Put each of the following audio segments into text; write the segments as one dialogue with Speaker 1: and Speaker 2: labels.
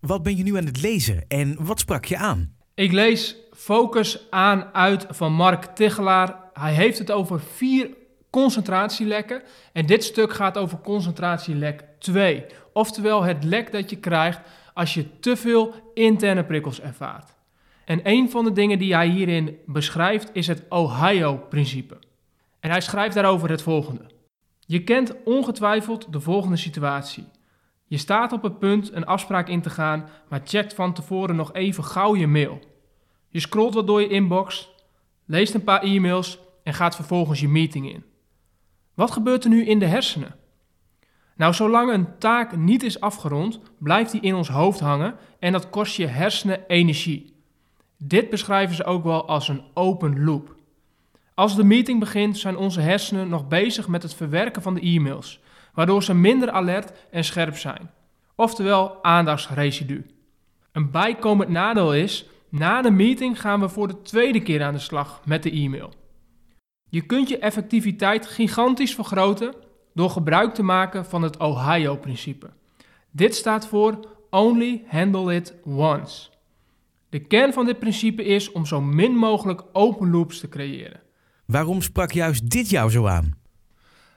Speaker 1: Wat ben je nu aan het lezen en wat sprak je aan?
Speaker 2: Ik lees Focus aan uit van Mark Tichelaar. Hij heeft het over vier concentratielekken. En dit stuk gaat over concentratielek 2. Oftewel het lek dat je krijgt als je te veel interne prikkels ervaart. En een van de dingen die hij hierin beschrijft is het Ohio-principe. En hij schrijft daarover het volgende. Je kent ongetwijfeld de volgende situatie. Je staat op het punt een afspraak in te gaan, maar checkt van tevoren nog even gauw je mail. Je scrolt wat door je inbox, leest een paar e-mails en gaat vervolgens je meeting in. Wat gebeurt er nu in de hersenen? Nou, zolang een taak niet is afgerond, blijft die in ons hoofd hangen en dat kost je hersenen energie. Dit beschrijven ze ook wel als een open loop. Als de meeting begint, zijn onze hersenen nog bezig met het verwerken van de e-mails, waardoor ze minder alert en scherp zijn. Oftewel aandachtsresidu. Een bijkomend nadeel is, na de meeting gaan we voor de tweede keer aan de slag met de e-mail. Je kunt je effectiviteit gigantisch vergroten door gebruik te maken van het Ohio-principe. Dit staat voor Only Handle It Once. De kern van dit principe is om zo min mogelijk open loops te creëren.
Speaker 1: Waarom sprak juist dit jou zo aan?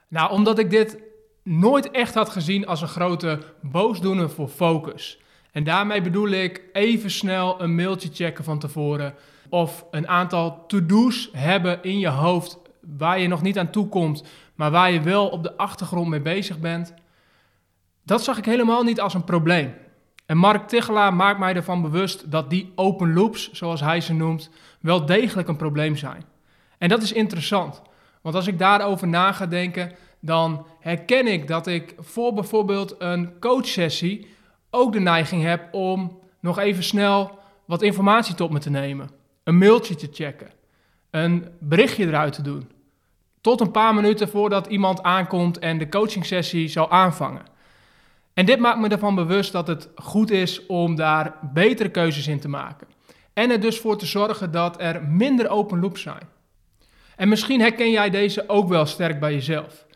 Speaker 2: Nou, omdat ik dit nooit echt had gezien als een grote boosdoener voor focus. En daarmee bedoel ik even snel een mailtje checken van tevoren. Of een aantal to-do's hebben in je hoofd waar je nog niet aan toe komt, maar waar je wel op de achtergrond mee bezig bent. Dat zag ik helemaal niet als een probleem. En Mark Tichelaar maakt mij ervan bewust dat die open loops, zoals hij ze noemt, wel degelijk een probleem zijn. En dat is interessant, want als ik daarover na ga denken, dan herken ik dat ik voor bijvoorbeeld een coachsessie ook de neiging heb om nog even snel wat informatie tot me te nemen, een mailtje te checken, een berichtje eruit te doen. Tot een paar minuten voordat iemand aankomt en de coachingsessie zal aanvangen. En dit maakt me ervan bewust dat het goed is om daar betere keuzes in te maken. En er dus voor te zorgen dat er minder open loops zijn. En misschien herken jij deze ook wel sterk bij jezelf.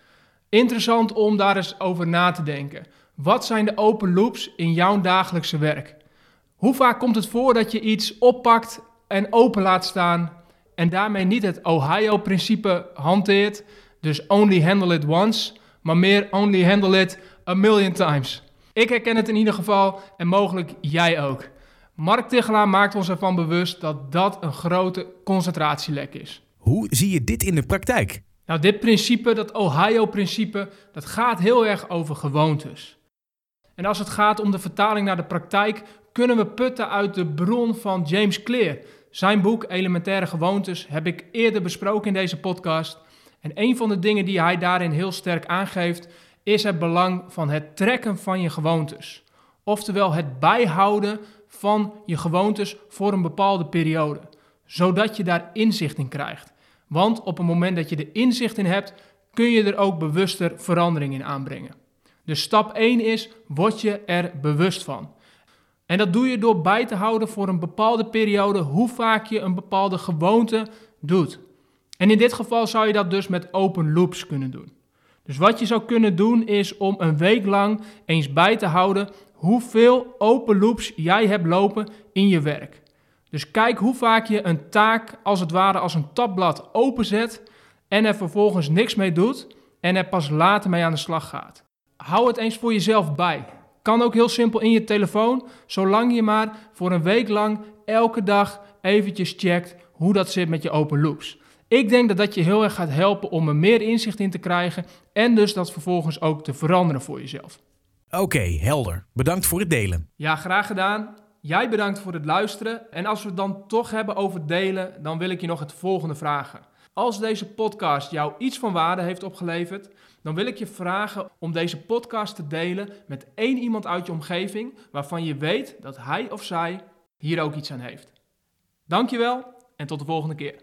Speaker 2: Interessant om daar eens over na te denken. Wat zijn de open loops in jouw dagelijkse werk? Hoe vaak komt het voor dat je iets oppakt en open laat staan en daarmee niet het Ohio-principe hanteert, dus only handle it once, maar meer only handle it a million times. Ik herken het in ieder geval en mogelijk jij ook. Mark Tichelaar maakt ons ervan bewust dat dat een grote concentratielek is.
Speaker 1: Hoe zie je dit in de praktijk?
Speaker 2: Nou, dit principe, dat Ohio-principe, dat gaat heel erg over gewoontes. En als het gaat om de vertaling naar de praktijk, kunnen we putten uit de bron van James Clear. Zijn boek Elementaire Gewoontes heb ik eerder besproken in deze podcast. En een van de dingen die hij daarin heel sterk aangeeft, is het belang van het trekken van je gewoontes. Oftewel het bijhouden van je gewoontes voor een bepaalde periode, zodat je daar inzicht in krijgt. Want op het moment dat je er inzicht in hebt, kun je er ook bewuster verandering in aanbrengen. Dus stap 1 is, word je er bewust van. En dat doe je door bij te houden voor een bepaalde periode hoe vaak je een bepaalde gewoonte doet. En in dit geval zou je dat dus met open loops kunnen doen. Dus wat je zou kunnen doen is om een week lang eens bij te houden hoeveel open loops jij hebt lopen in je werk. Dus kijk hoe vaak je een taak als het ware als een tabblad openzet en er vervolgens niks mee doet en er pas later mee aan de slag gaat. Hou het eens voor jezelf bij. Kan ook heel simpel in je telefoon, zolang je maar voor een week lang elke dag eventjes checkt hoe dat zit met je open loops. Ik denk dat dat je heel erg gaat helpen om er meer inzicht in te krijgen en dus dat vervolgens ook te veranderen voor jezelf.
Speaker 1: Oké, helder. Bedankt voor het delen.
Speaker 2: Ja, graag gedaan. Jij bedankt voor het luisteren. En als we het dan toch hebben over delen, dan wil ik je nog het volgende vragen. Als deze podcast jou iets van waarde heeft opgeleverd, dan wil ik je vragen om deze podcast te delen met één iemand uit je omgeving waarvan je weet dat hij of zij hier ook iets aan heeft. Dankjewel en tot de volgende keer.